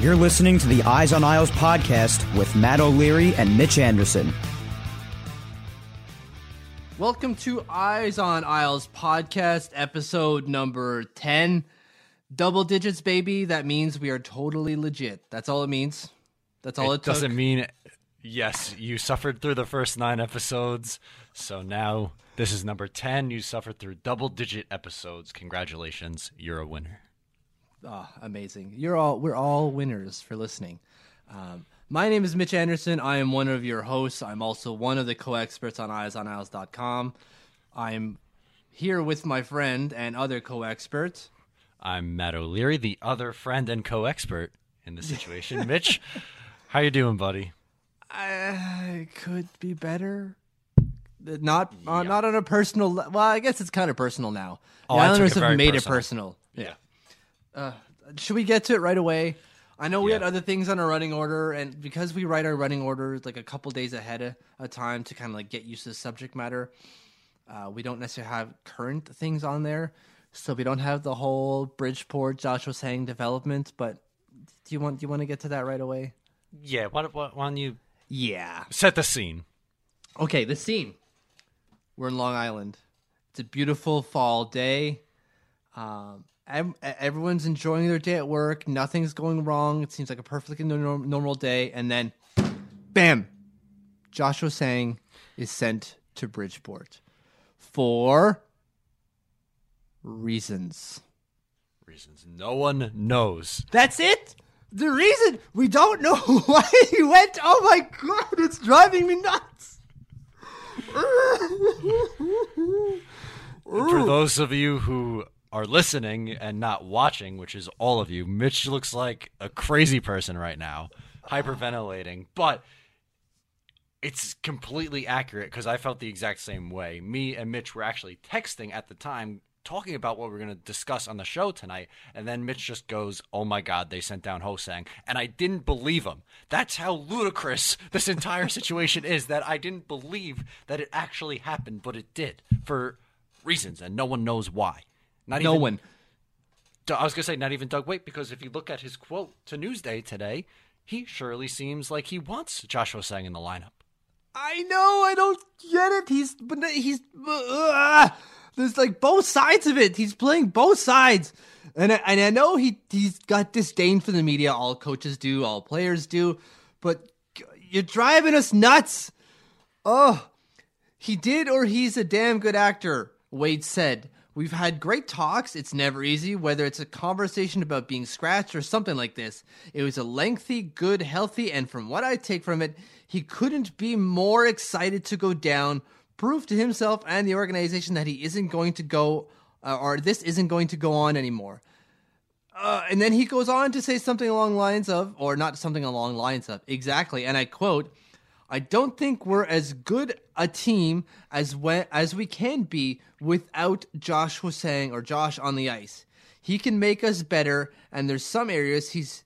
You're listening to the Eyes on Isles podcast with Matt O'Leary and Mitch Anderson. Welcome to Eyes on Isles podcast, episode number 10. Double digits, baby. That means we are totally legit. That's all it means. That's all it, it doesn't took. mean yes, you suffered through the first nine episodes, so now this is number 10. You suffered through double digit episodes. Congratulations, you're a winner. Oh, amazing. You're all we're all winners for listening. Um, my name is Mitch Anderson. I am one of your hosts. I'm also one of the co-experts on eyesonisles.com. I'm here with my friend and other co-expert. I'm Matt O'Leary, the other friend and co-expert in the situation. Mitch, how you doing, buddy? I could be better. Not uh, not on a personal. le- Well, I guess it's kind of personal now. Oh, the Islanders have made personal. it personal. Yeah. Uh, should we get to it right away? I know we Yeah. had other things on our running order, and because we write our running orders like a couple days ahead of, time to kind of like get used to the subject matter, uh, we don't necessarily have current things on there, so we don't have the whole Bridgeport Josh Hosang development. But do you want do you want to get to that right away? Yeah, why, why, why don't you Yeah. set the scene? Okay, the scene. We're in Long Island. It's a beautiful fall day. Um, everyone's enjoying their day at work. Nothing's going wrong. It seems like a perfectly normal day. And then, bam! Josh Hosang is sent to Bridgeport for reasons. Reasons no one knows. That's it. The reason we don't know why he went. Oh my god, it's driving me nuts. For those of you who are listening and not watching, which is all of you, Mitch looks like a crazy person right now, hyperventilating. But it's completely accurate because I felt the exact same way. Me and Mitch were actually texting at the time, talking about what we're going to discuss on the show tonight. And then Mitch just goes, Oh my God, they sent down Hosang. And I didn't believe him. That's how ludicrous this entire situation is that I didn't believe that it actually happened, but it did for reasons, and no one knows why. Not No even, one. I was going to say, not even Doug Weight, because if you look at his quote to Newsday today, he surely seems like he wants Josh Hosang in the lineup. I know. I don't get it. He's but he's uh, there's like both sides of it. He's playing both sides, and I, and I know he he's got disdain for the media. All coaches do. All players do. But you're driving us nuts. Oh, he did, or he's a damn good actor. Weight said. We've had great talks. It's never easy, whether it's a conversation about being scratched or something like this. It was a lengthy, good, healthy, and from what I take from it, he couldn't be more excited to go down, prove to himself and the organization that he isn't going to go, uh, or this isn't going to go on anymore. Uh, and then he goes on to say something along lines of, or not something along lines of, exactly, and I quote, I don't think we're as good a team as when, as we can be without Josh Hosang or Josh on the ice. He can make us better, and there's some areas he's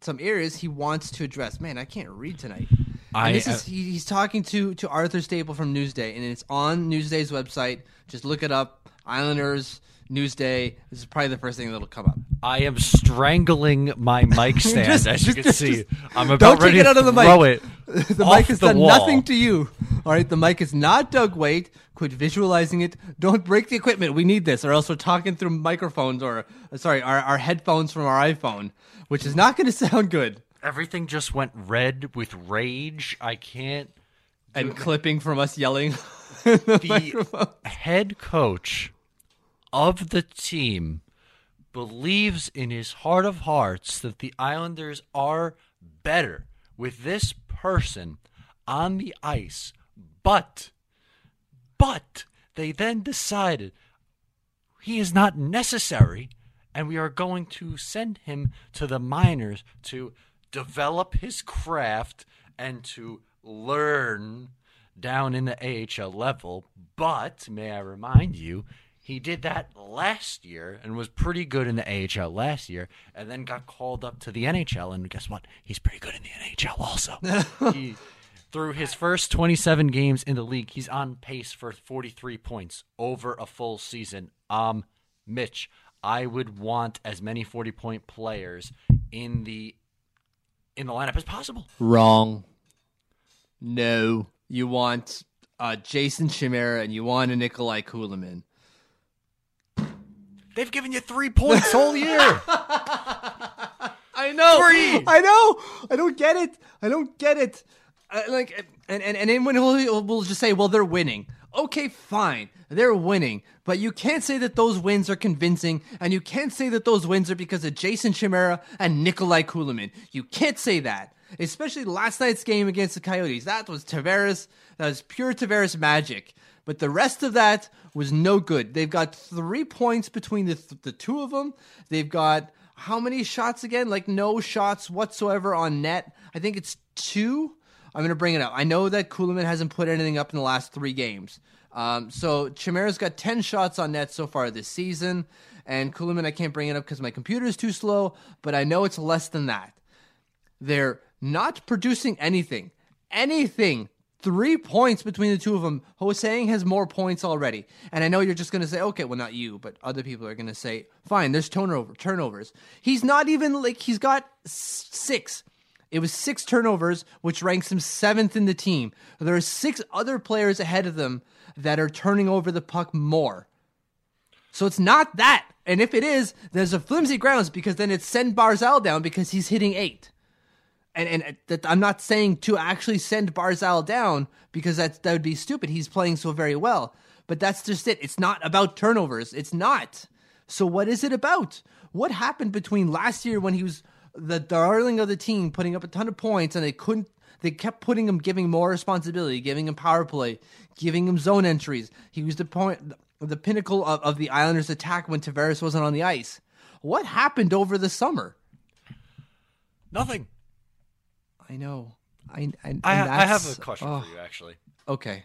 some areas he wants to address. Man, I can't read tonight. I- and this uh, is he, he's talking to to Arthur Staple from Newsday, and it's on Newsday's website. Just look it up. Islanders Newsday. This is probably the first thing that'll come up. I am strangling my mic stand, Just- as you just- can see. just- I'm about Don't take ready it out to of the mic. throw it. the mic has the done wall. nothing to you. All right, the mic is not Doug Weight. Quit visualizing it. Don't break the equipment. We need this, or else we're talking through microphones or uh, sorry, our, our headphones from our iPhone, which is not going to sound good. Everything just went red with rage. I can't. And clipping from us yelling. the The head coach of the team believes in his heart of hearts that the Islanders are better with this person on the ice, but but they then decided he is not necessary and we are going to send him to the minors to develop his craft and to learn down in the AHL level. But may I remind you, he did that last year and was pretty good in the AHL last year, and then got called up to the NHL. And guess what? He's pretty good in the NHL also. he, through his first 27 games in the league, he's on pace for 43 points over a full season. Um, Mitch, I would want as many 40 point players in the in the lineup as possible. Wrong. No, you want uh, Jason Chimera and you want a Nikolai Kulemin. They've given you three points all year. I know. Three. I know. I don't get it. I don't get it. Uh, like, and and and when we'll, we'll just say, well, they're winning. Okay, fine, they're winning, but you can't say that those wins are convincing, and you can't say that those wins are because of Jason Chimera and Nikolai Kulemin. You can't say that, especially last night's game against the Coyotes. That was Tavares. That was pure Tavares magic. But the rest of that was no good. They've got three points between the the two of them. They've got how many shots again? Like no shots whatsoever on net. I think it's two. I'm going to bring it up. I know that Kulemin hasn't put anything up in the last three games. Um, so Chimera's got 10 shots on net so far this season. And Kulemin, I can't bring it up because my computer is too slow, but I know it's less than that. They're not producing anything. Anything. Three points between the two of them. Hosang has more points already. And I know you're just going to say, okay, well, not you, but other people are going to say, fine, there's turnover, turnovers. He's not even like, he's got six. It was six turnovers, which ranks him seventh in the team. There are six other players ahead of them that are turning over the puck more. So it's not that. And if it is, there's a flimsy grounds because then it's send Barzal down because he's hitting eight. And and uh, that I'm not saying to actually send Barzal down because that's that would be stupid. He's playing so very well. But that's just it. It's not about turnovers. It's not. So what is it about? What happened between last year when he was the darling of the team, putting up a ton of points, and they couldn't they kept putting him, giving more responsibility, giving him power play, giving him zone entries. He was the point, the pinnacle of, of the Islanders' attack when Tavares wasn't on the ice. What happened over the summer? Nothing. I know. I I, I, I have a question oh, for you, actually. Okay.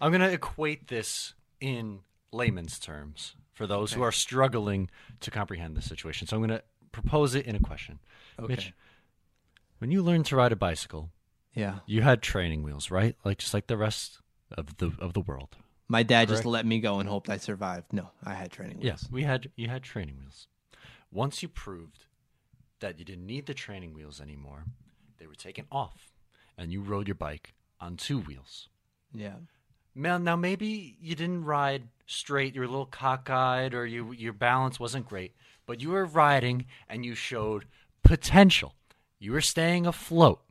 I'm going to equate this in layman's terms for those who are struggling to comprehend the situation. So I'm going to propose it in a question. Mitch, when you learned to ride a bicycle, Yeah. you had training wheels, right? Like just like the rest of the of the world. My dad just let me go and hoped I survived. No, I had training wheels. Yes, we had you had training wheels. Once you proved that you didn't need the training wheels anymore, they were taken off, and you rode your bike on two wheels. Yeah. Now, now maybe you didn't ride straight, you were a little cockeyed, or you your balance wasn't great, but you were riding and you showed potential. You were staying afloat.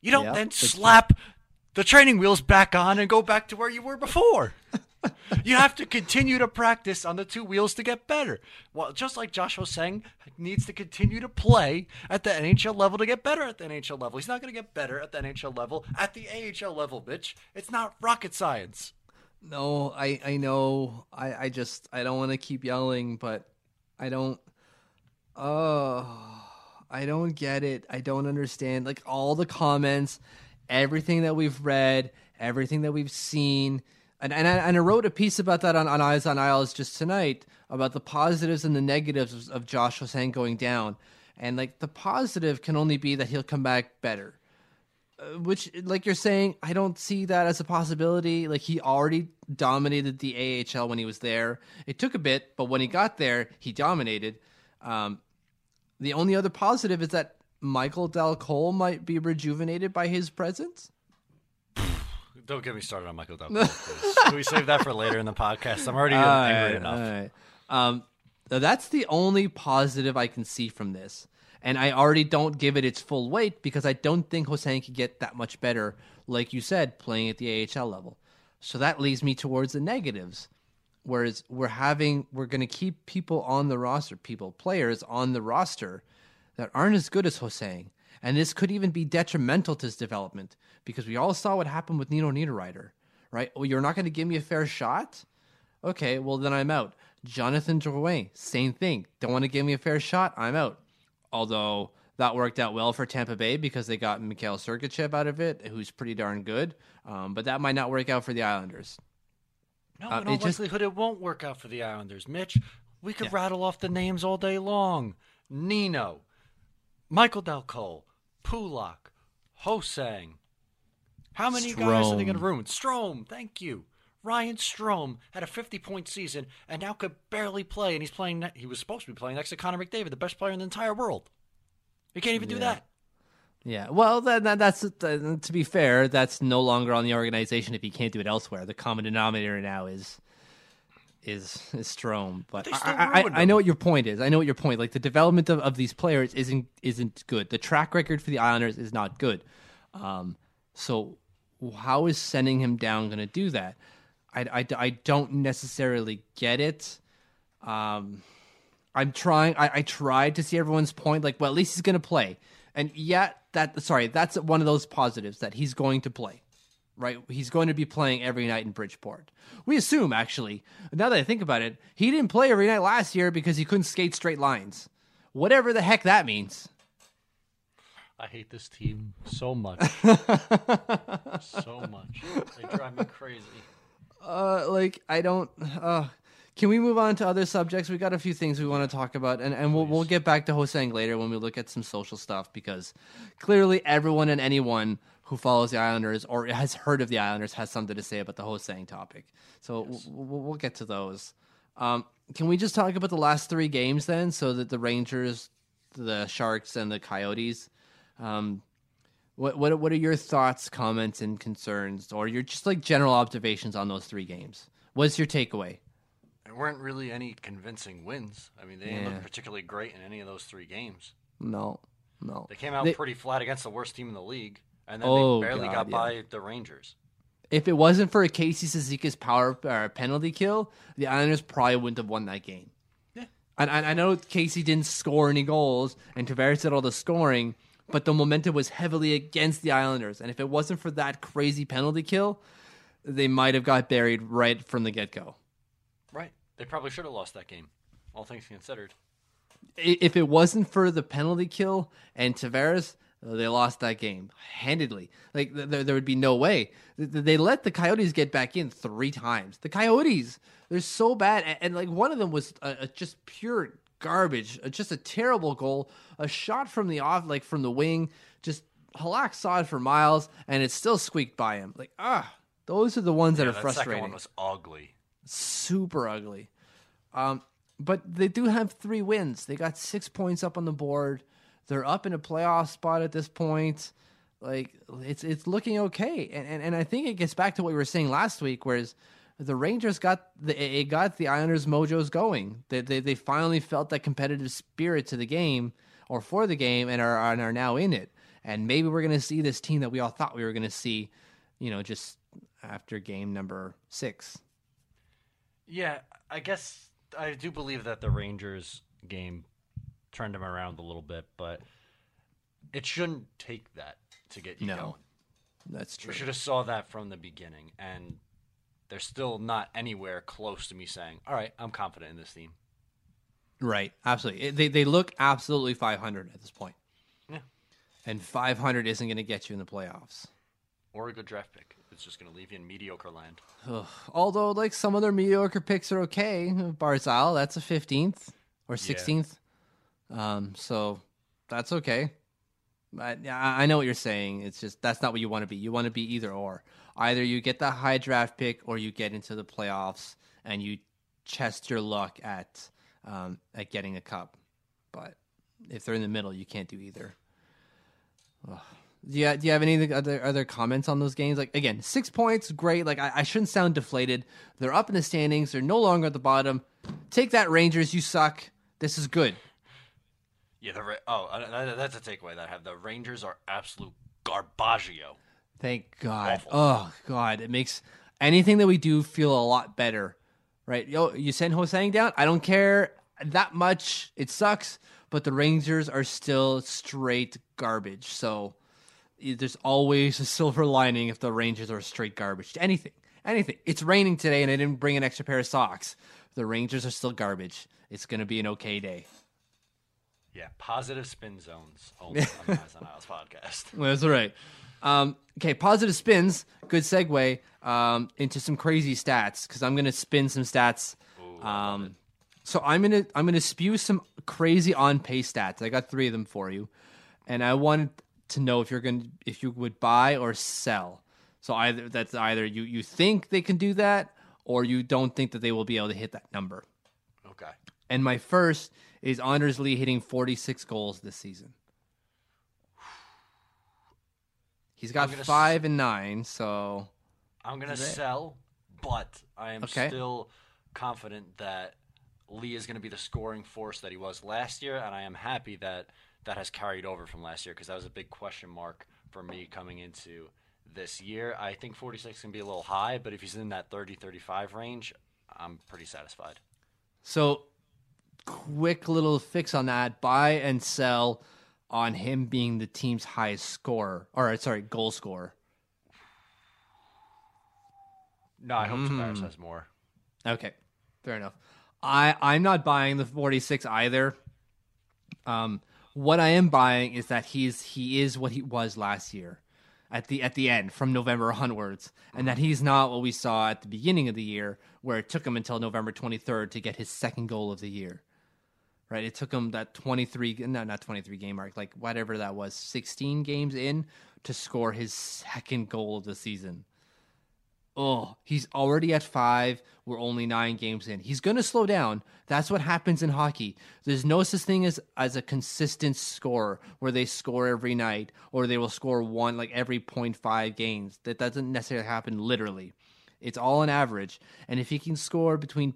You don't Yeah, then slap the training wheels back on and go back to where you were before. you have to continue to practice on the two wheels to get better. Well, just like Josh Hosang, needs to continue to play at the NHL level to get better at the NHL level. He's not going to get better at the NHL level at the AHL level, bitch. It's not rocket science. No, I I know. I I just I don't want to keep yelling, but I don't. Oh, I don't get it. I don't understand. Like all the comments, everything that we've read, everything that we've seen. And and I, and I wrote a piece about that on, on Eyes on Isles just tonight about the positives and the negatives of, of Josh Hosang going down, and like the positive can only be that he'll come back better. Uh, which, like you're saying, I don't see that as a possibility. Like he already dominated the AHL when he was there. It took a bit, but when he got there, he dominated. Um, the only other positive is that Michael Dal Colle might be rejuvenated by his presence. Don't get me started on Michael Dal Colle. please. Can we save that for later in the podcast? I'm already angry enough. Right. Um, that's the only positive I can see from this. And I already don't give it its full weight because I don't think Hosang can get that much better, like you said, playing at the AHL level. So that leads me towards the negatives. Whereas we're having, we're going to keep people on the roster, people, players on the roster that aren't as good as Hosang. And this could even be detrimental to his development because we all saw what happened with Nino Niederreiter, right? Well, you're not going to give me a fair shot? Okay, well, then I'm out. Jonathan Drouin, same thing. Don't want to give me a fair shot? I'm out. Although that worked out well for Tampa Bay because they got Mikhail Sergachev out of it, who's pretty darn good. Um, but that might not work out for the Islanders. No, Uh, in all it just- likelihood, it won't work out for the Islanders. Mitch, we could rattle off the names all day long. Nino, Michael Dal Colle, Pulock, Hosang. How many guys are they going to ruin? Strome, thank you. Ryan Strome had a 50-point season and now could barely play, and he's playing. He was supposed to be playing next to Connor McDavid, the best player in the entire world. He can't even do that. Yeah, well, that, that, that's uh, to be fair. That's no longer on the organization if he can't do it elsewhere. The common denominator now is is is Strome. But I, I, I, ruined I him. know what your point is. I know what your point. Like the development of, of these players isn't isn't good. The track record for the Islanders is not good. Um, so how is sending him down going to do that? I, I, I don't necessarily get it. Um, I'm trying. I, I tried to see everyone's point. Like, well, at least he's going to play. And yet, that sorry, that's one of those positives that he's going to play. Right, he's going to be playing every night in Bridgeport. We assume, actually, now that I think about it, he didn't play every night last year because he couldn't skate straight lines. Whatever the heck that means. I hate this team so much. so much. They drive me crazy. uh like I don't uh can we move on to other subjects? We got a few things we want to talk about, and, and we'll we'll get back to Hosang later when we look at some social stuff because clearly everyone and anyone who follows the Islanders or has heard of the Islanders has something to say about the Hosang topic. So w- w- we'll get to those. Um, can we just talk about the last three games then, so that the Rangers, the Sharks, and the Coyotes? Um, what what what are your thoughts, comments, and concerns, or your just like general observations on those three games? What's your takeaway? There weren't really any convincing wins. I mean, they didn't look particularly great in any of those three games. No, no. They came out They- pretty flat against the worst team in the league, and then Oh, they barely God, got yeah. by the Rangers. If it wasn't for a Casey Cizikas' power uh, penalty kill, the Islanders probably wouldn't have won that game. Yeah. And I, I know Casey didn't score any goals, and Tavares did all the scoring, but the momentum was heavily against the Islanders. And if it wasn't for that crazy penalty kill, they might have got buried right from the get go. Right. They probably should have lost that game, all things considered. if it wasn't for the penalty kill and Tavares, they lost that game handedly. Like there, there would be no way. Th- th- They let the Coyotes get back in three times. The Coyotes, they're so bad, and, and like one of them was uh, uh, just pure garbage, uh, just a terrible goal, a shot from the off, like from the wing, just Halak saw it for miles, and it still squeaked by him. Like ah, those are the ones that are that frustrating second one was ugly. super ugly. Um, but they do have three wins. They got six points up on the board. They're up in a playoff spot at this point. Like it's it's looking okay, and and, and I think it gets back to what we were saying last week, whereas the Rangers got the it got the Islanders' mojos going. They they, they finally felt that competitive spirit to the game or for the game, and are and are now in it. And maybe we're gonna see this team that we all thought we were gonna see, you know, just after game number six. Yeah, I guess I do believe that the Rangers game turned them around a little bit, but it shouldn't take that to get you No, going. That's true. We should have saw that from the beginning, and they're still not anywhere close to me saying, "All right, I'm confident in this team." Right, absolutely. They they look absolutely 500 at this point. Yeah. And 500 isn't going to get you in the playoffs. Or a good draft pick. It's just going to leave you in mediocre land. Although, like some other mediocre picks are okay. Barzal, that's a fifteenth or sixteenth. Um, so that's okay. I, I know what you're saying. It's just that's not what you want to be. You want to be either or. Either you get the high draft pick, or you get into the playoffs and you chest your luck at um, at getting a cup. But if they're in the middle, you can't do either. Ugh. Do you, do you have any other other comments on those games? Like again, six points, great. Like I, I shouldn't sound deflated. They're up in the standings. They're no longer at the bottom. Take that, Rangers. You suck. This is good. Yeah, the oh, uh, that's a takeaway that I have. The Rangers are absolute garbaggio. Thank God. Awful. Oh God, it makes anything that we do feel a lot better, right? Yo, you send Hosang down. I don't care that much. It sucks, but the Rangers are still straight garbage. So there's always a silver lining if the Rangers are straight garbage. Anything, anything. It's raining today, and I didn't bring an extra pair of socks. The Rangers are still garbage. It's gonna be an okay day. Yeah, positive spin zones only on the Eyes on Isles podcast. That's right. Um, okay, positive spins. Good segue um, into some crazy stats because I'm gonna spin some stats. Um, so I'm gonna I'm gonna spew some crazy on pace stats. I got three of them for you, and I wanted to know if you're gonna if you would buy or sell. So either that's either you you think they can do that or you don't think that they will be able to hit that number. Okay. And my first is Anders Lee hitting 46 goals this season. He's got I'm s- five and nine, so I'm gonna sell, but I am Okay. still confident that Lee is gonna be the scoring force that he was last year, and I am happy that that has carried over from last year because that was a big question mark for me coming into this year. I think 46 can be a little high, but if he's in that 30-35 range, I'm pretty satisfied. so quick little fix on that: buy and sell on him being the team's highest scorer, or sorry, goal scorer. No, I hope Mm. Tavares has more. Okay, fair enough. I I'm not buying the 46 either. Um, what I am buying is that he's he is what he was last year, at the at the end from November onwards, and that he's not what we saw at the beginning of the year, where it took him until November 23rd to get his second goal of the year. Right, it took him that 23 no not 23 game mark, like whatever that was, 16 games in to score his second goal of the season. Oh, he's already at five. We're only nine games in. He's going to slow down. That's what happens in hockey. There's no such thing as as a consistent score where they score every night or they will score one like every 0.5 games. That doesn't necessarily happen literally. It's all an average. And if he can score between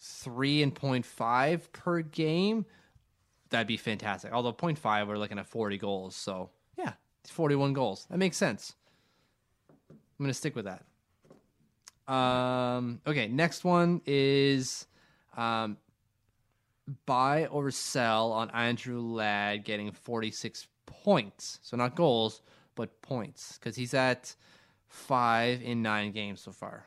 0.3 and 0.5 per game, that'd be fantastic. Although 0.5, we're looking at 40 goals. So, yeah, 41 goals. That makes sense. I'm gonna stick with that. Um, okay, next one is um, buy or sell on Andrew Ladd getting 46 points. So not goals, but points because he's at five in nine games so far.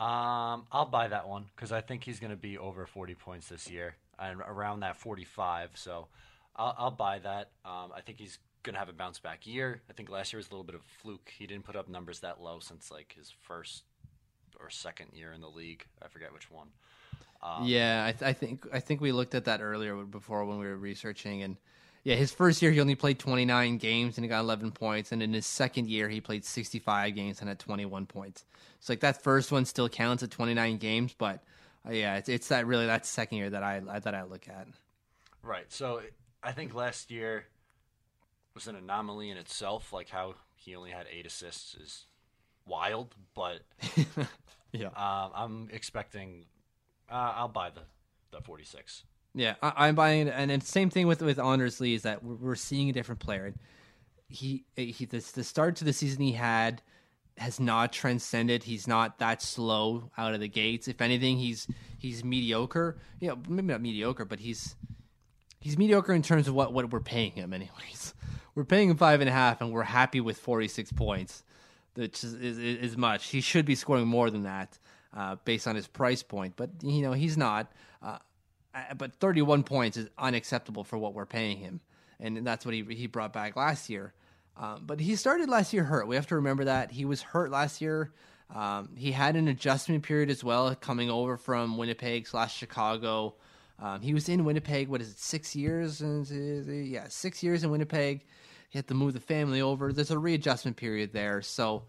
Um, I'll buy that one because I think he's going to be over 40 points this year and around that 45. So I'll, I'll buy that. Um, I think he's going to have a bounce back year. I think last year was a little bit of a fluke. He didn't put up numbers that low since like his first or second year in the league. I forget which one. Um, yeah, I, th- I think I think we looked at that earlier before when we were researching, and yeah, his first year he only played 29 games and he got 11 points, and in his second year he played 65 games and had 21 points. So like that first one still counts at 29 games, but uh, yeah, it's, it's that really that second year that I that I look at. Right. So I think last year was an anomaly in itself. Like how he only had eight assists is wild, but Yeah. um, I'm expecting. Uh, I'll buy the the 46. Yeah, I, I'm buying it, and then same thing with with Anders Lee is that we're, we're seeing a different player. And He he the start to the season he had has not transcended. He's not that slow out of the gates. If anything, he's he's mediocre. Yeah, maybe not mediocre, but he's he's mediocre in terms of what what we're paying him. Anyways, we're paying him five and a half, and we're happy with 46 points, which is is, is much. He should be scoring more than that. Uh, based on his price point, but you know he's not. Uh, but 31 points is unacceptable for what we're paying him, and that's what he he brought back last year. Um, but he started last year hurt. We have to remember that he was hurt last year. Um, he had an adjustment period as well, coming over from Winnipeg slash Chicago. Um, he was in Winnipeg. What is it? Six years? Yeah, six years in Winnipeg. He had to move the family over. There's a readjustment period there. So,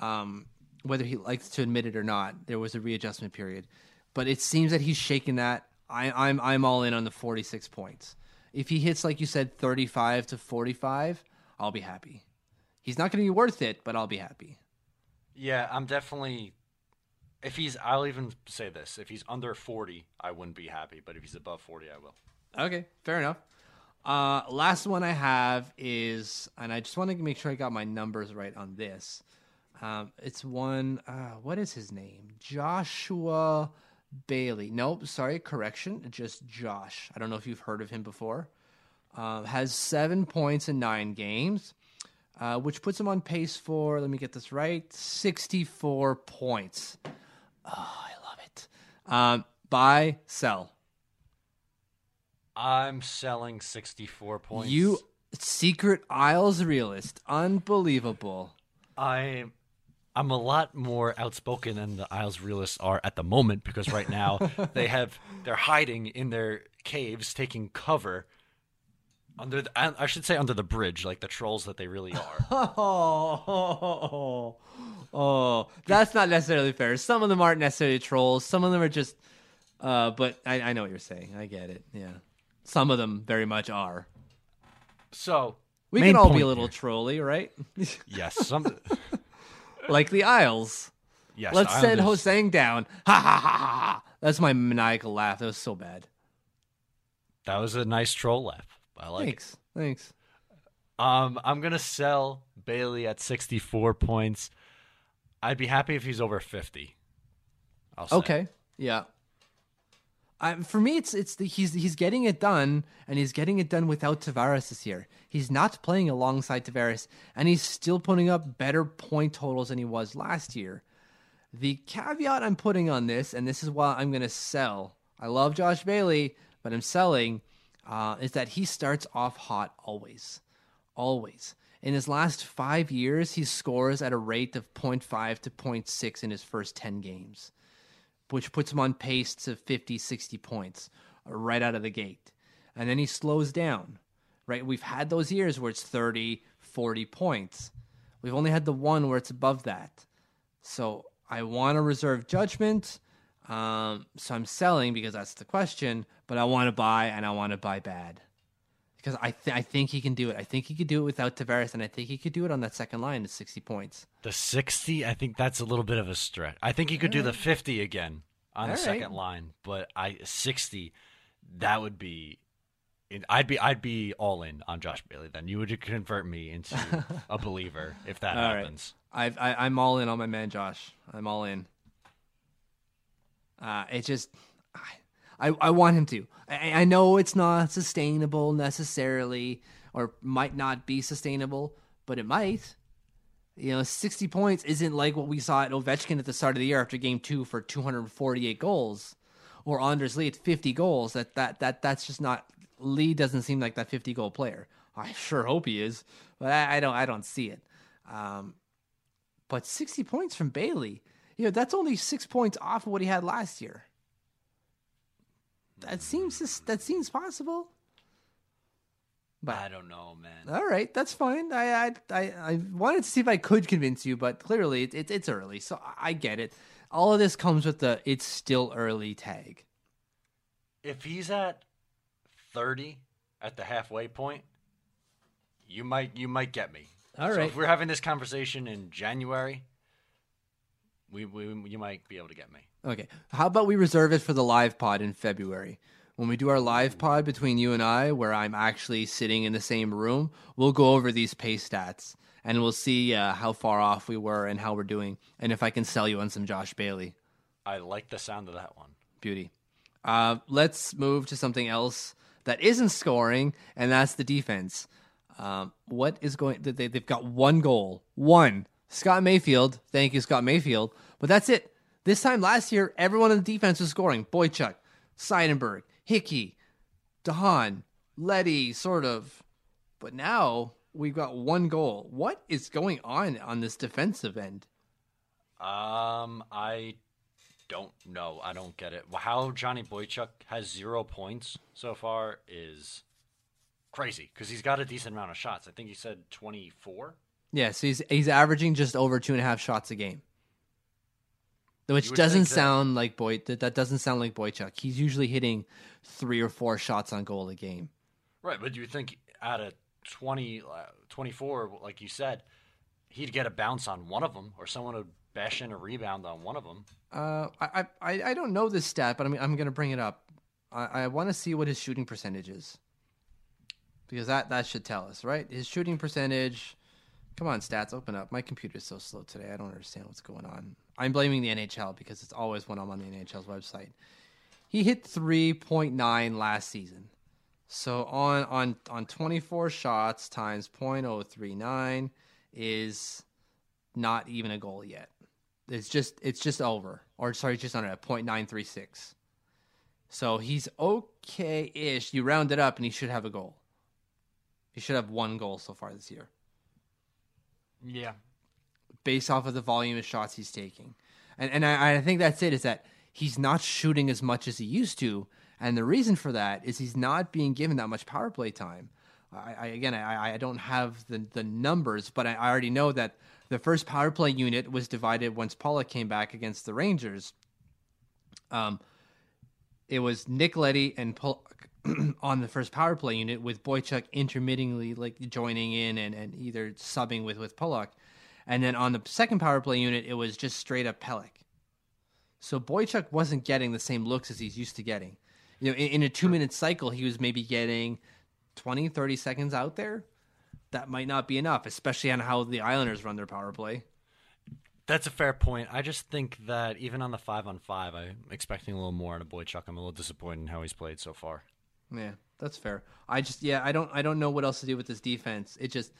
um, whether he likes to admit it or not, there was a readjustment period. But it seems that he's shaking that. I, I'm I'm all in on the 46 points. If he hits like you said, 35 to 45, I'll be happy. He's not going to be worth it, but I'll be happy. Yeah, I'm definitely. If he's, I'll even say this: if he's under 40, I wouldn't be happy. But if he's above 40, I will. Okay, fair enough. Uh, last one I have is, and I just want to make sure I got my numbers right on this. Um, it's one. Uh, what is his name? Joshua Bailey. Nope, sorry, correction. Just Josh. I don't know if you've heard of him before. Uh, has seven points in nine games, uh, which puts him on pace for. Let me get this right. Sixty-four points. Oh, I love it. Um, buy, sell. I'm selling 64 points. You secret Isles realist, unbelievable. I I'm a lot more outspoken than the Isles realists are at the moment because right now they have they're hiding in their caves, taking cover under the, I should say under the bridge, like the trolls that they really are. Oh, oh, oh, that's not necessarily fair. Some of them aren't necessarily trolls. Some of them are just. Uh, but I, I know what you're saying. I get it. Yeah, some of them very much are. So We main can all be a little here. trolly, right? yes, some like the Isles. yes. Let's send Hosang down. Ha ha ha ha! ha. That's my maniacal laugh. That was so bad. That was a nice troll laugh. I like it. Thanks. Thanks. Um, I'm gonna sell Bailey at 64 points. I'd be happy if he's over 50. I'll say. Okay. Yeah. Um, for me, it's it's the, he's he's getting it done, and he's getting it done without Tavares this year. He's not playing alongside Tavares, and he's still putting up better point totals than he was last year. The caveat I'm putting on this, and this is why I'm going to sell. I love Josh Bailey, but I'm selling. Uh, is that he starts off hot always, always. In his last five years, he scores at a rate of 0.5 to 0.6 in his first 10 games which puts him on pace to 50, 60 points right out of the gate. And then he slows down, right? We've had those years where it's 30, 40 points. We've only had the one where it's above that. So I want to reserve judgment. Um, so I'm selling because that's the question, but I want to buy and I want to buy bad. Because I, th- I think he can do it. I think he could do it without Tavares, and I think he could do it on that second line at 60 points. The 60, I think that's a little bit of a stretch. I think he could do the 50 again on All the right. second line, but I 60, that would be. I'd be I'd be all in on Josh Bailey. Then you would convert me into a believer if that All right. happens. I've, I, I'm all in on my man Josh. I'm all in. Uh, it just, I, I want him to. I, I know it's not sustainable necessarily, or might not be sustainable, but it might. You know, 60 points isn't like what we saw at Ovechkin at the start of the year after Game Two for 248 goals, or Anders Lee at 50 goals. That that that that's just not. Lee doesn't seem like that 50 goal player. I sure hope he is, but I, I don't. I don't see it. Um, but 60 points from Bailey, you know, that's only six points off of what he had last year. That seems that seems possible. But I don't know, man. all right, that's fine. I I I, I wanted to see if I could convince you, but clearly it, it, it's early, so I get it. All of this comes with the "it's still early" tag. If he's at 30 at the halfway point, you might you might get me. All so right. If we're having this conversation in January, we, we you might be able to get me. Okay, how about we reserve it for the live pod in February? When we do our live pod between you and I, where I'm actually sitting in the same room, we'll go over these pay stats and we'll see uh, how far off we were and how we're doing, and if I can sell you on some Josh Bailey. I like the sound of that one. Beauty. Uh, let's move to something else that isn't scoring, and that's the defense. Um, what is going? They, they've got one goal, one. Scott Mayfield, thank you, Scott Mayfield. But that's it. This time last year, everyone on the defense was scoring. Boychuk, Seidenberg, Hickey, Dahan, Leddy, sort of. But now we've got one goal. What is going on on this defensive end? Um, I don't know. I don't get it. How Johnny Boychuk has zero points so far is crazy because he's got a decent amount of shots. I think he said 24. Yes, he's he's averaging just over two and a half shots a game, which doesn't that- sound like Boy. That, that doesn't sound like Boychuk. He's usually hitting three or four shots on goal a game. Right, but do you think out of 20, uh, 24, like you said, he'd get a bounce on one of them or someone would bash in a rebound on one of them? Uh, I, I I don't know this stat, but I'm I'm gonna bring it up. I, I want to see what his shooting percentage is because that that should tell us, right? His shooting percentage. Come on, stats, open up. My computer's so slow today. I don't understand what's going on. I'm blaming the NHL because it's always when I'm on the NHL's website. He hit 3.9 last season. So on on on 24 shots times 0.039 is not even a goal yet. It's just it's just over, or sorry, it's just under at 0.936. So he's okay-ish. You round it up, and he should have a goal. He should have one goal so far this year, Yeah. based off of the volume of shots he's taking. And and I, I think that's it. Is that he's not shooting as much as he used to, and the reason for that is he's not being given that much power play time. I, I again, I, I don't have the the numbers, but I, I already know that the first power play unit was divided once Pulock came back against the Rangers. Um, it was Nick Leddy and on the first power play unit, with Boychuk intermittently like joining in and, and either subbing with with Pulock, and then on the second power play unit, it was just straight up Pulock. So Boychuk wasn't getting the same looks as he's used to getting. You know, in, in a two minute cycle, he was maybe getting 20, 30 seconds out there. That might not be enough, especially on how the Islanders run their power play. That's a fair point. I just think that even on the five on five, I'm expecting a little more out of Boychuk. I'm a little disappointed in how he's played so far. Yeah, that's fair. I just yeah, I don't I don't know what else to do with this defense. It just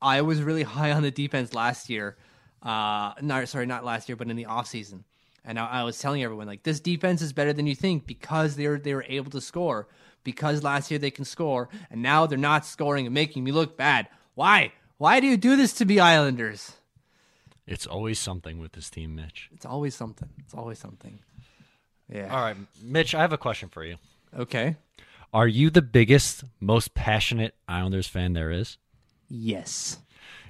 I was really high on the defense last year. Uh not sorry, not last year, but in the offseason. And I, I was telling everyone like this defense is better than you think because they were they were able to score. Because last year they can score, and now they're not scoring and making me look bad. Why? Why do you do this to me, Islanders? It's always something with this team, Mitch. It's always something. It's always something. Yeah. All right, Mitch, I have a question for you. Okay. Are you the biggest, most passionate Islanders fan there is? Yes.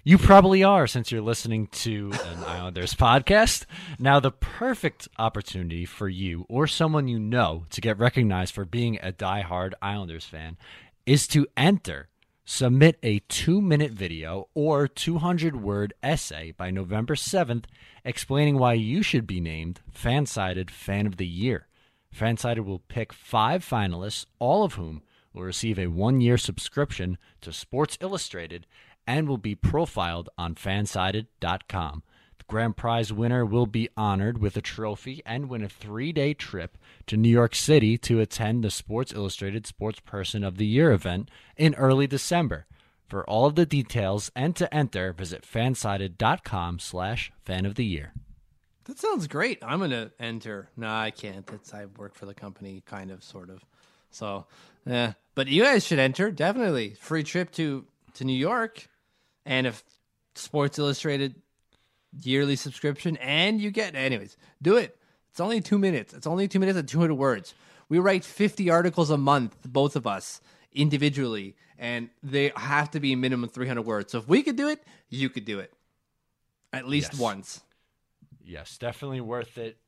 You probably are since you're listening to an Islanders podcast. Now, the perfect opportunity for you or someone you know to get recognized for being a diehard Islanders fan is to enter, submit a two minute video or 200 word essay by November 7th explaining why you should be named Fansided Fan of the Year. Fansided will pick five finalists, all of whom will receive a one year subscription to Sports Illustrated and will be profiled on fansided.com. The grand prize winner will be honored with a trophy and win a three day trip to New York City to attend the Sports Illustrated Sports Person of the Year event in early December. For all of the details and to enter, visit fansided.com slash fan of the year. That sounds great. I'm gonna enter. No, I can't. That's I work for the company, kind of, sort of. So, yeah. But you guys should enter. Definitely free trip to to New York, and if Sports Illustrated yearly subscription, and you get anyways. Do it. It's only two minutes. It's only two minutes and 200 words. We write 50 articles a month, both of us individually, and they have to be minimum 300 words. So if we could do it, you could do it at least Yes. once. Yes, definitely worth it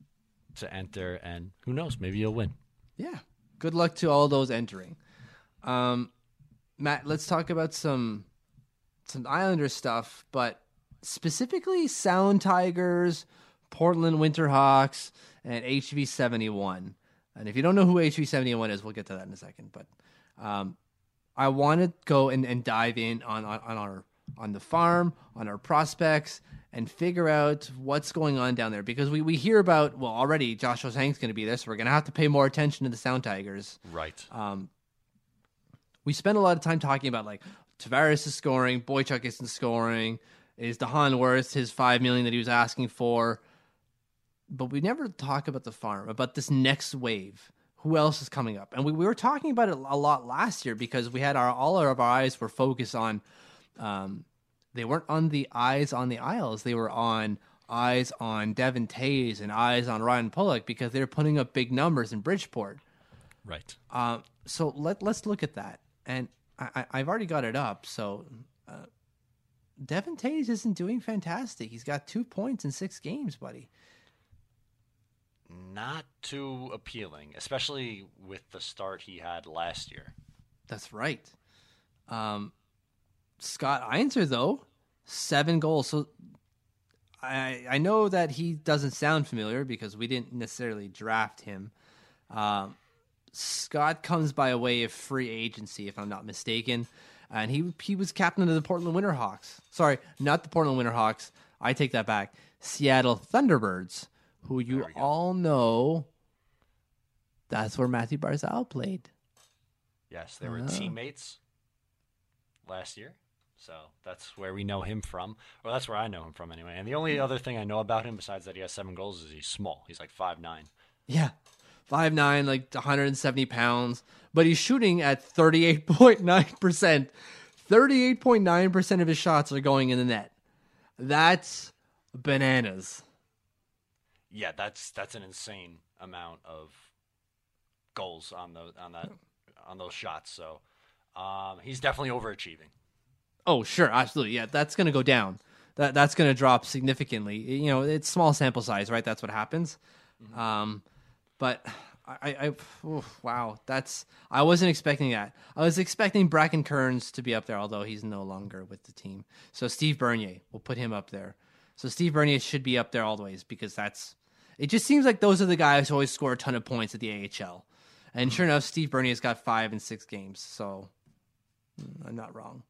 to enter, and who knows, maybe you'll win. Yeah. Good luck to all those entering. Um, Matt, let's talk about some some Islander stuff, but specifically Sound Tigers, Portland Winterhawks, and HV seventy one. And if you don't know who HV seventy one is, we'll get to that in a second. But um, I want to go and, and dive in on, on, on our on the farm, on our prospects, and figure out what's going on down there because we, we hear about well already Josh Hosang's going to be there, so we're going to have to pay more attention to the Sound Tigers. Right. Um, we spend a lot of time talking about like Tavares is scoring, Boychuk isn't scoring. Is de Haan worth his five million that he was asking for? But we never talk about the farm, about this next wave. Who else is coming up? And we, we were talking about it a lot last year because we had our all of our eyes were focused on um, they weren't on the eyes on the Isles. They were on eyes on Devon Toews and eyes on Ryan Pulock because they're putting up big numbers in Bridgeport. Right. Um, so let let's look at that, and I, I, have already got it up. So uh, Devon Toews isn't doing fantastic. He's got two points in six games, buddy. Not too appealing, especially with the start he had last year. That's right. Um, Scott Eansor, though, seven goals. So I I know that he doesn't sound familiar because we didn't necessarily draft him. Um, Scott comes by way of free agency, if I'm not mistaken, and he he was captain of the Portland Winterhawks. Sorry, not the Portland Winterhawks. I take that back. Seattle Thunderbirds, who you all know. That's where Mathew Barzal played. Yes, they were uh. teammates last year. So that's where we know him from. Or that's where I know him from anyway. And the only other thing I know about him, besides that he has seven goals, is he's small. He's like five nine. Yeah, five nine, like 170 pounds. But he's shooting at 38.9 percent. 38.9 percent of his shots are going in the net. That's bananas. Yeah, that's that's an insane amount of goals on the on that on those shots. So um, he's definitely overachieving. Oh, sure, absolutely. Yeah, that's going to go down. That that's going to drop significantly. You know, it's small sample size, right? That's what happens. Mm-hmm. Um, but I, I oof, wow, that's I wasn't expecting that. I was expecting Bracken Kearns to be up there, although he's no longer with the team. So Steve Bernier, we'll put him up there. So Steve Bernier should be up there always because that's. It just seems like those are the guys who always score a ton of points at the AHL, and sure enough, Steve Bernier's got five and six games. So mm, I'm not wrong.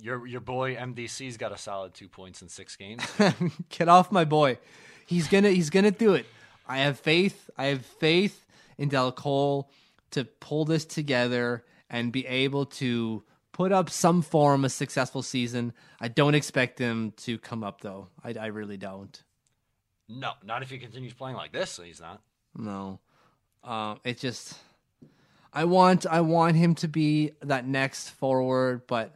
Your your boy MDC's got a solid two points in six games. Get off my boy. He's gonna he's gonna do it. I have faith. I have faith in Dal Colle to pull this together and be able to put up some form of successful season. I don't expect him to come up though. I, I really don't. No, not if he continues playing like this. He's not. No, uh, it just. I want I want him to be that next forward, but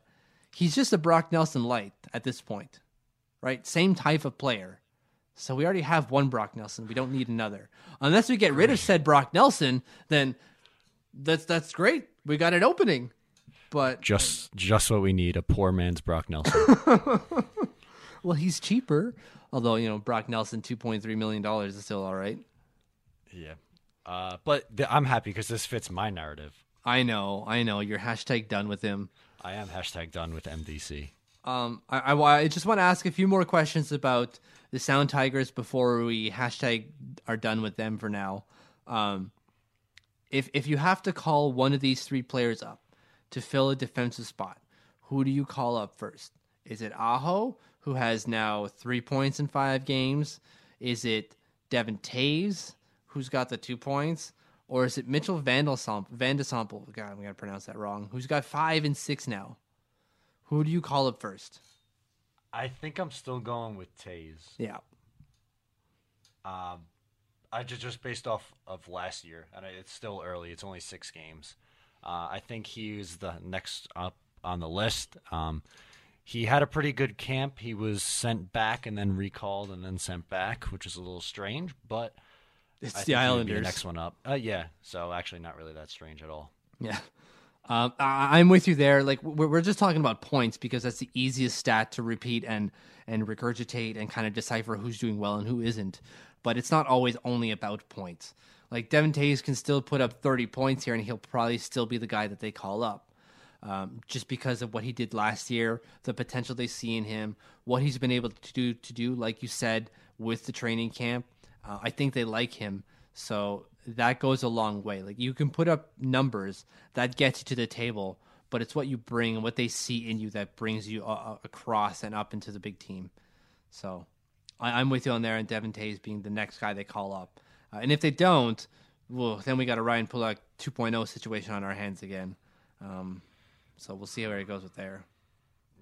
he's just a Brock Nelson light at this point, right? Same type of player. So we already have one Brock Nelson. We don't need another. Unless we get rid of said Brock Nelson, then that's that's great. We got an opening. But just just what we need, a poor man's Brock Nelson. well, he's cheaper. Although, you know, Brock Nelson 2.3 million dollars is still all right. Yeah. Uh, but th- I'm happy because this fits my narrative. I know, I know. You're hashtag done with him. I am hashtag done with MDC. Um, I, I, I, just want to ask a few more questions about the Sound Tigers before we hashtag are done with them for now. Um, if if you have to call one of these three players up to fill a defensive spot, who do you call up first? Is it Aho, who has now three points in five games? Is it Devon Toews, who's got the two points? Or is it Mitchell Vande Sompel? God, I'm going to pronounce that wrong. Who's got five and six now? Who do you call up first? I think I'm still going with Toews. Yeah. Um, I just just based off of last year, and it's still early. It's only six games. Uh, I think he's the next up on the list. Um, he had a pretty good camp. He was sent back and then recalled and then sent back, which is a little strange, but it's the Islanders. The next one up. Uh, yeah. So actually, not really that strange at all. Yeah. Um, I, am with you there. Like we're, we're just talking about points because that's the easiest stat to repeat and and regurgitate and kind of decipher who's doing well and who isn't. But it's not always only about points. Like Devon Toews can still put up 30 points here, and he'll probably still be the guy that they call up. Um, just because of what he did last year, the potential they see in him, what he's been able to do to do, like you said, with the training camp. Uh, I think they like him, so that goes a long way. Like you can put up numbers that gets you to the table, but it's what you bring and what they see in you that brings you uh, across and up into the big team. So I, am with you on there, and Devon Toews being the next guy they call up. Uh, and if they don't, well, then we got a Ryan Pulock 2.0 situation on our hands again. Um, so we'll see where it goes with there.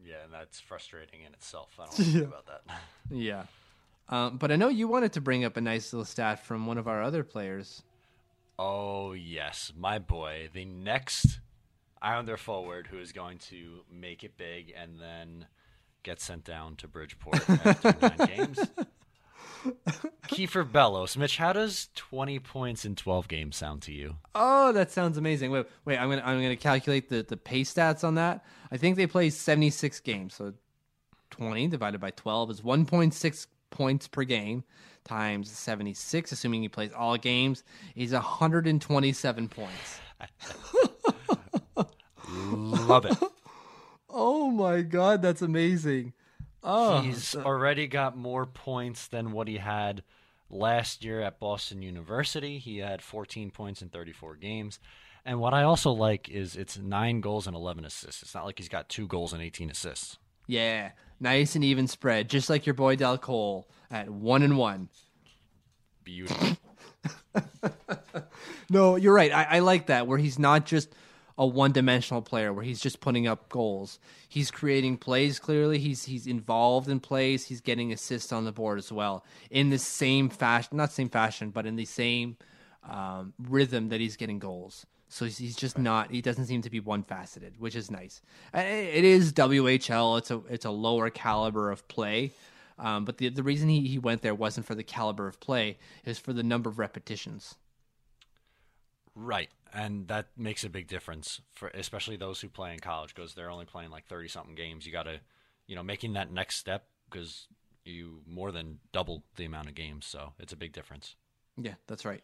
Yeah, and that's frustrating in itself. I don't know about that. yeah. Um, but I know you wanted to bring up a nice little stat from one of our other players. Oh yes, my boy. The next Islander forward who is going to make it big and then get sent down to Bridgeport after nine games. Kiefer Bellows. Mitch, how does 20 points in 12 games sound to you? Oh, that sounds amazing. Wait, wait, I'm gonna I'm gonna calculate the the pay stats on that. I think they play 76 games, so 20 divided by 12 is 1.6 points per game times 76, assuming he plays all games, is 127 points. Love it. Oh my god, that's amazing. Oh, He's already got more points than what he had last year at Boston University. He had 14 points in 34 games. And what I also like is it's nine goals and 11 assists. It's not like he's got two goals and 18 assists. yeah, nice and even spread, just like your boy Dal Colle at one and one. Beautiful. No, you're right. I, I like that where he's not just a one-dimensional player where he's just putting up goals. He's creating plays clearly. He's he's involved in plays. He's getting assists on the board as well in the same fashion, not same fashion, but in the same um, rhythm that he's getting goals. So he's, he's just not. He doesn't seem to be one-faceted, which is nice. It it is WHL. It's a it's a lower caliber of play. Um, but the the reason he, he went there wasn't for the caliber of play; it was for the number of repetitions. right. And that makes a big difference for especially those who play in college because they're only playing like 30 something games. You got to, you know, making that next step because you more than double the amount of games. So it's a big difference. Yeah, that's right.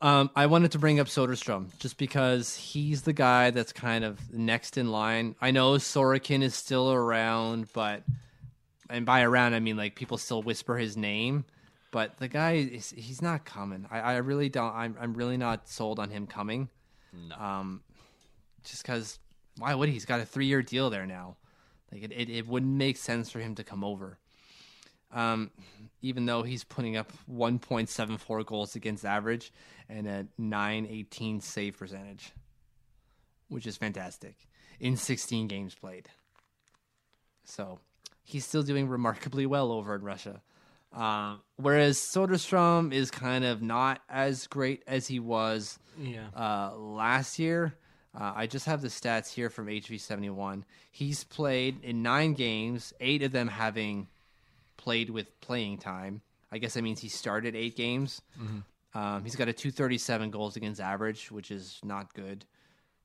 Um, I wanted to bring up Soderstrom just because he's the guy that's kind of next in line. I know Sorokin is still around, but and by around I mean like people still whisper his name, but the guy is he's not coming. I, I really don't. I'm I'm really not sold on him coming. No. Um, just because why would he? He's got a three year deal there now. Like it, it, it wouldn't make sense for him to come over. Um, even though he's putting up 1.74 goals against average and a 918 save percentage, which is fantastic in 16 games played. So he's still doing remarkably well over in Russia. Um, whereas Soderstrom is kind of not as great as he was Yeah. uh, last year. Uh, I just have the stats here from HV71. He's played in nine games, eight of them having played with playing time. I guess that means he started eight games. Um, he's got a 237 goals against average, which is not good.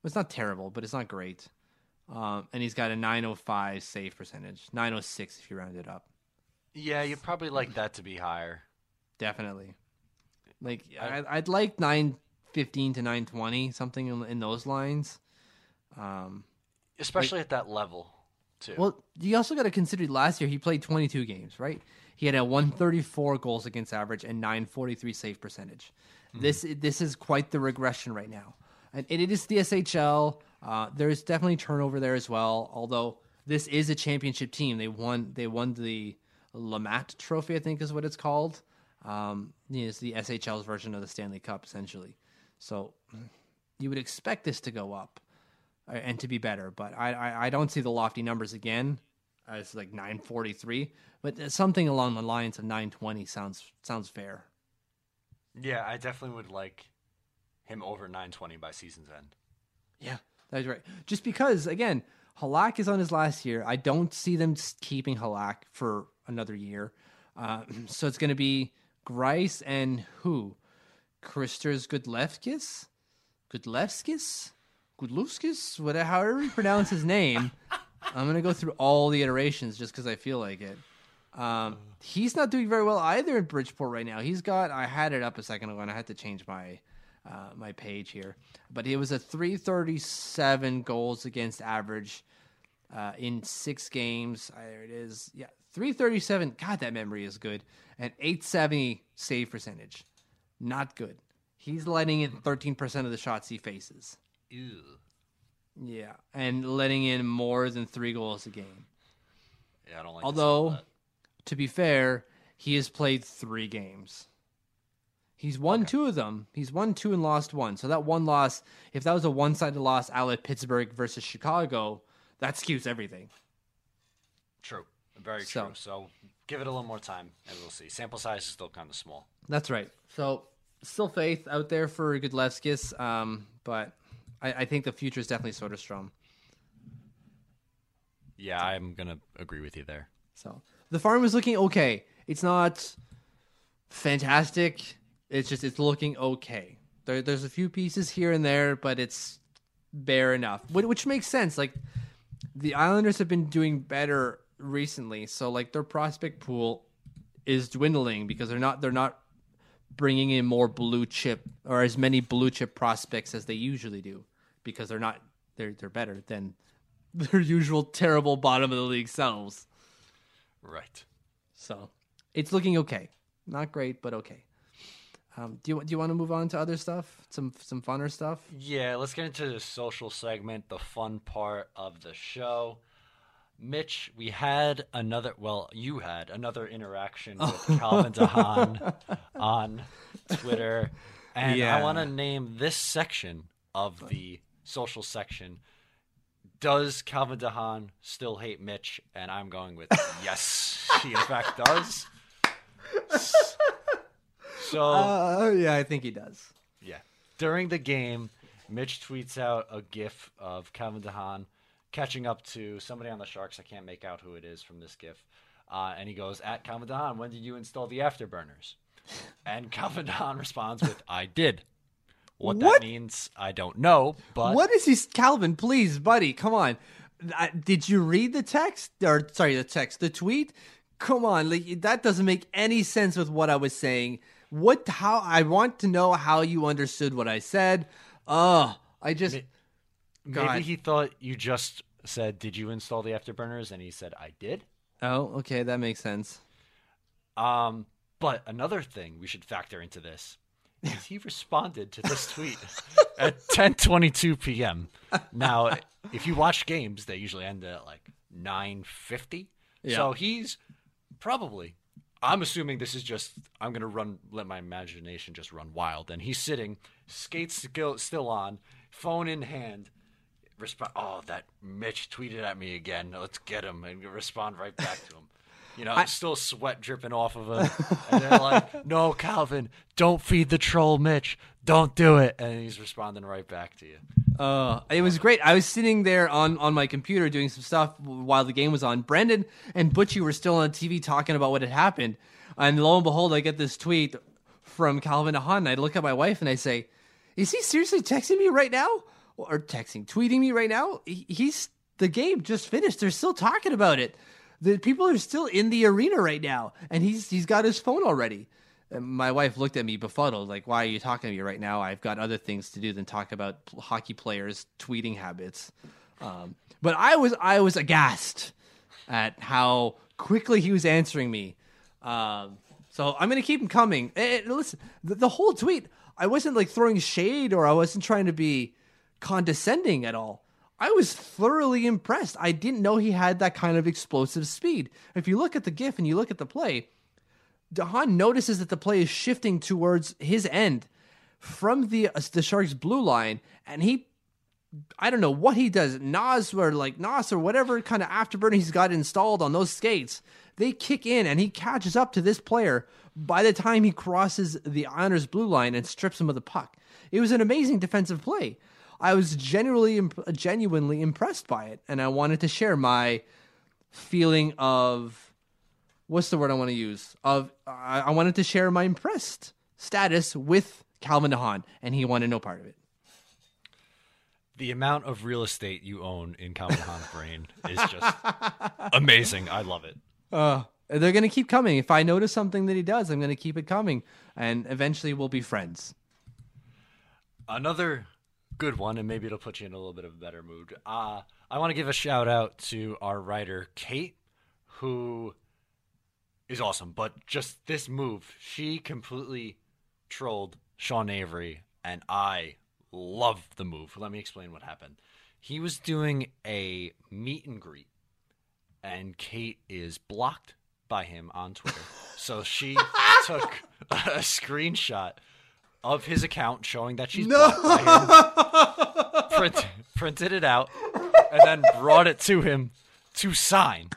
It's not terrible, but it's not great. Um, and he's got a 905 save percentage, 906 if you round it up. Yeah, you'd probably like that to be higher. Definitely. Like I, I'd like nine fifteen to nine twenty, something in, in those lines. Um, Especially at that level, too. well, you also got to consider last year he played twenty two games, right? He had a one thirty four goals against average and nine forty three save percentage. This this is quite the regression right now, and it is the SHL. Uh, there's definitely turnover there as well. Although this is a championship team, they won they won the Le Mat Trophy, I think is what it's called. Um, it's the SHL's version of the Stanley Cup, essentially. So you would expect this to go up and to be better, but I, I, I don't see the lofty numbers again as like 943, but something along the lines of 920 sounds sounds fair. yeah, I definitely would like him over 920 by season's end. Yeah, that's right. Just because, again, Halak is on his last year. I don't see them keeping Halak for another year. Uh, so it's going to be Greiss and who? Kristers Gudlevskis? Gudlevskis? Gudluskis? Whatever, however you pronounce his name. I'm going to go through all the iterations just because I feel like it. Um, he's not doing very well either in Bridgeport right now. He's got, I had it up a second ago and I had to change my uh, my page here. But it was a 337 goals against average uh, in six games. Uh, There it is. Yeah, 337. God, that memory is good. And 870 save percentage. Not good. He's letting in 13% of the shots he faces. Ew. Yeah, and letting in more than three goals a game. Yeah, I don't like. the sound of Although, to be fair, he has played three games. He's won two of them. He's won two and lost one. So that one loss, if that was a one-sided loss, out at Pittsburgh versus Chicago, that skews everything. true, very So- true. So give it a little more time, and we'll see. Sample size is still kind of small. That's right. So still faith out there for Gudlevskis, um, but I, I think the future is definitely Soderstrom. Yeah, I'm gonna agree with you there. So the farm is looking okay. It's not fantastic. It's just it's looking okay. There, there's a few pieces here and there, but it's bare enough, which makes sense. Like the Islanders have been doing better recently, so like their prospect pool is dwindling because they're not they're not bringing in more blue chip or as many blue chip prospects as they usually do because they're not they're they're better than their usual terrible bottom of the league selves. Right. So it's looking okay. Not great, but okay. Um, do you do you want to move on to other stuff? Some some funner stuff. Yeah, let's get into the social segment, the fun part of the show. Mitch, we had another. Well, you had another interaction with Calvin de Haan on Twitter, and I want to name this section of the social section. Does Calvin de Haan still hate Mitch? And I'm going with yes, he in fact does. So Uh, yeah, I think he does. yeah. During the game, Mitch tweets out a GIF of Calvin de Haan catching up to somebody on the Sharks. I can't make out who it is from this GIF. Uh, and he goes, At Calvin de Haan, when did you install the afterburners? And Calvin de Haan responds with, I did. What, What? that means, I don't know, but what is he, Calvin? Please, buddy, come on. I, did you read the text or sorry, the text, the tweet? Come on, like, that doesn't make any sense with what I was saying. What? How? I want to know how you understood what I said. Oh, I just. maybe he thought you just said, Did you install the afterburners? And he said, I did. Oh, okay, that makes sense. Um, but another thing we should factor into this is he responded to this tweet at 10:22 p.m. Now, if you watch games, they usually end at like 9:50. So he's probably I'm assuming this is just I'm going to run let my imagination just run wild and he's sitting skates still on, phone in hand. Respond. Oh, that Mitch tweeted at me again. Let's get him and respond right back to him. You know, I, still sweat dripping off of him. And they're like, no, Calvin, don't feed the troll, Mitch. Don't do it. And he's responding right back to you. Uh, it was great. I was sitting there on, on my computer doing some stuff while the game was on. Brendan and Butchie were still on TV talking about what had happened. And lo and behold, I get this tweet from Calvin de Haan. And I look at my wife and I say, Is he seriously texting me right now? Or texting, tweeting me right now? He's the game just finished. They're still talking about it. The people are still in the arena right now, and he's he's got his phone already. And my wife looked at me befuddled, like, "Why are you talking to me right now? I've got other things to do than talk about hockey players' tweeting habits." Um, but I was I was aghast at how quickly he was answering me. Um, so I'm gonna keep him coming. Eh, listen, the, the whole tweet, I wasn't like throwing shade or I wasn't trying to be condescending at all. I was thoroughly impressed. I didn't know he had that kind of explosive speed. If you look at the GIF and you look at the play, de Haan notices that the play is shifting towards his end from the uh, the Sharks blue line, and he, I don't know what he does, Nas or like Nas or whatever kind of afterburner he's got installed on those skates. They kick in, and he catches up to this player by the time he crosses the Islanders blue line and strips him of the puck. It was an amazing defensive play. I was genuinely genuinely impressed by it, and I wanted to share my feeling of what's the word I want to use? Of I, I wanted to share my impressed status with Calvin de Haan, and he wanted no part of it. The amount of real estate you own in Calvin de Haan's brain is just amazing. I love it. Uh, they're gonna keep coming. If I notice something that he does, I'm gonna keep it coming, and eventually we'll be friends. Another good one, and maybe it'll put you in a little bit of a better mood. Uh, I want to give a shout out to our writer, Kate, who is awesome. But just this move, she completely trolled Sean Avery, and I love the move. Let me explain what happened. He was doing a meet and greet, and Kate is blocked by him on Twitter. so she took a screenshot of his account showing that she's blocked by him, print, printed it out, and then brought it to him to sign.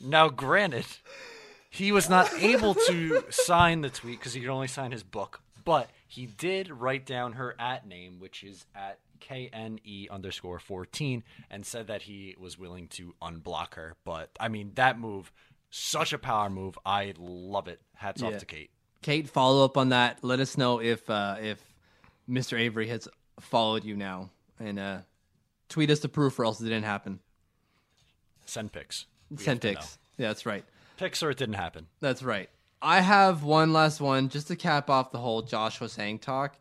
Now, granted, he was not able to sign the tweet because he could only sign his book, but he did write down her at name, which is at KNE underscore 14, and said that he was willing to unblock her. But, I mean, that move, such a power move. I love it. Hats Yeah. off to Kate. Kate, follow up on that. Let us know if uh, if Mr. Avery has followed you now, and uh, tweet us the proof, or else it didn't happen. Send pics. We Send pics. Yeah, that's right. Pics or it didn't happen. That's right. I have one last one just to cap off the whole Josh Hosang talk.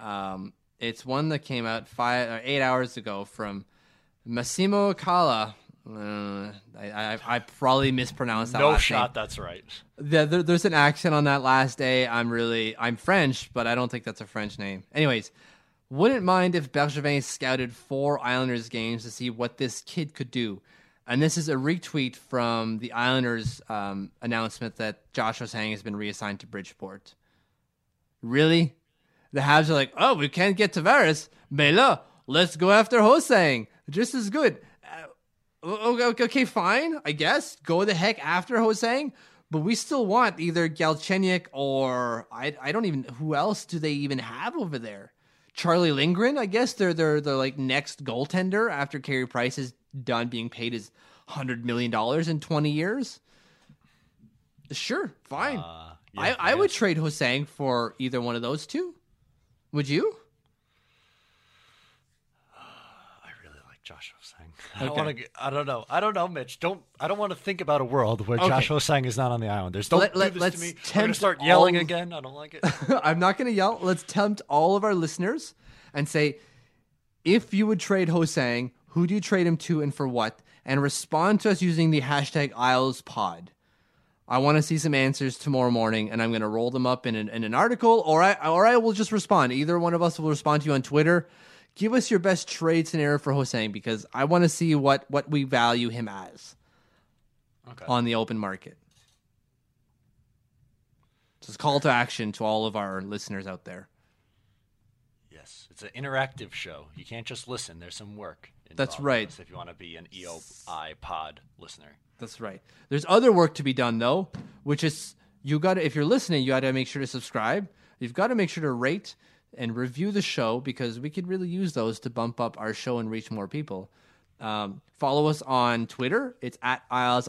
Um, it's one that came out five or eight hours ago from Massimo Kala. Uh, I, I, I probably mispronounced that. No shot, Name. that's right. There, there- there's an accent on that last day. I'm really I'm French, but I don't think that's a French name. Anyways, wouldn't mind if Bergevin scouted four Islanders games to see what this kid could do. And this is a retweet from the Islanders um, announcement that Josh Hosang has been reassigned to Bridgeport. Really? The Habs are like, oh, we can't get Tavares. Là, let's go after Hosang. Just as good. Okay, fine, I guess. Go the heck after Hosang. But we still want either Galchenyuk or I, I don't even who else do they even have over there? Charlie Lindgren, I guess they're they're the like next goaltender after Carey Price is done being paid his hundred million dollars in twenty years. Sure, fine. Uh, yeah, I, I would trade Hosang for either one of those two. Would you? I really like Josh Hosang. I Okay. want to. I don't know. I don't know, Mitch. Don't. I don't want to think about a world where Okay. Josh Hosang is not on the Islanders. Don't Let- do let- this let's to me. I'm gonna start yelling all- again. I don't like it. I'm not going to yell. Let's tempt all of our listeners and say, if you would trade Hosang, who do you trade him to and for what? And respond to us using the hashtag IslesPod. I want to see some answers tomorrow morning, and I'm going to roll them up in an, in an article, or I or I will just respond. Either one of us will respond to you on Twitter. Give us your best trade scenario for Hosang because I want to see what what we value him as Okay. on the open market. Just call to action to all of our listeners out there. Yes, it's an interactive show. You can't just listen. There's some work. That's right. this If you want to be an EOI pod listener. That's right. There's other work to be done though, which is you got to if you're listening, you got to make sure to subscribe. You've got to make sure to rate and review the show because we could really use those to bump up our show and reach more people. Um, follow us on Twitter. It's at Isles,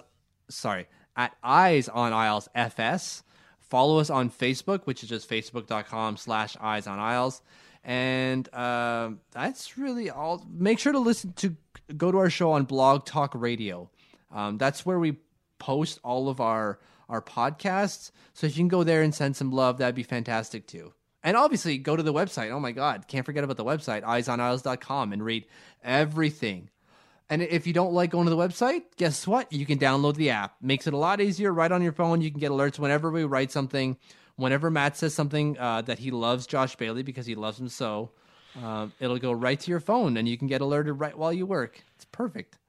sorry, at Eyes on Isles FS. Follow us on Facebook, which is just facebook.com slash Eyes on Isles. And um, that's really all. Make sure to listen to go to our show on Blog Talk Radio. Um, that's where we post all of our our podcasts. So if you can go there and send some love, that'd be fantastic too. And obviously, go to the website. Oh my God, can't forget about the website, eyesonisles.com, and read everything. And if you don't like going to the website, guess what? You can download the app. Makes it a lot easier right on your phone. You can get alerts whenever we write something. Whenever Matt says something uh, that he loves Josh Bailey because he loves him so, uh, it'll go right to your phone and you can get alerted right while you work. It's perfect.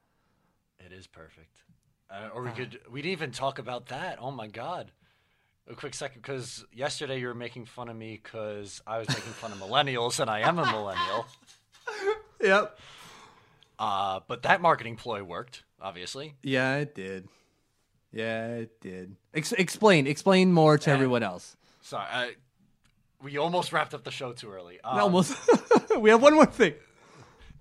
It is perfect. Uh, or we could. We didn't even talk about that. Oh my god. A quick second, because yesterday you were making fun of me because I was making fun of millennials, and I am a millennial. Yep. Uh, but that marketing ploy worked, obviously. Yeah, it did. Yeah, it did. Ex- explain. Explain more to everyone else. Sorry, I, we almost wrapped up the show too early. Um, Almost. we have one more thing.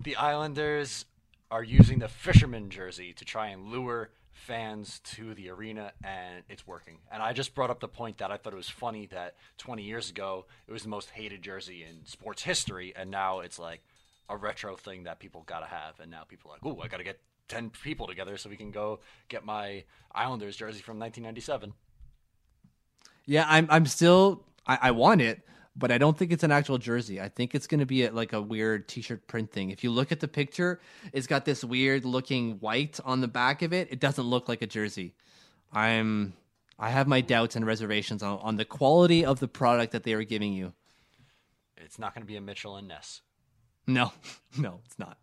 The Islanders are using the fisherman jersey to try and lure fans to the arena, and it's working. And I just brought up the point that I thought it was funny that 20 years ago it was the most hated jersey in sports history, and now it's like a retro thing that people gotta have. And now people are like, "Ooh, I gotta get 10 people together so we can go get my Islanders jersey from 1997." Yeah, I'm. I'm still. I, I want it, but I don't think it's an actual jersey. I think it's going to be a, like a weird T-shirt print thing. If you look at the picture, it's got this weird looking white on the back of it. It doesn't look like a jersey. I'm. I have my doubts and reservations on, on the quality of the product that they are giving you. It's not gonna be a Mitchell and Ness. No, no, it's not.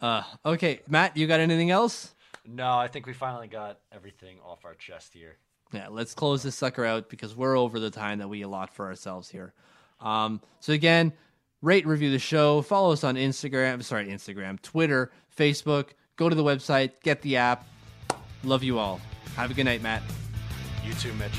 Uh, okay, Matt, you got anything else? No, I think we finally got everything off our chest here. Yeah, let's close this sucker out because we're over the time that we allot for ourselves here. Um, so again, rate, review the show, follow us on Instagram, sorry, Instagram, Twitter, Facebook, go to the website, get the app. Love you all. Have a good night, Matt. You too, Mitch.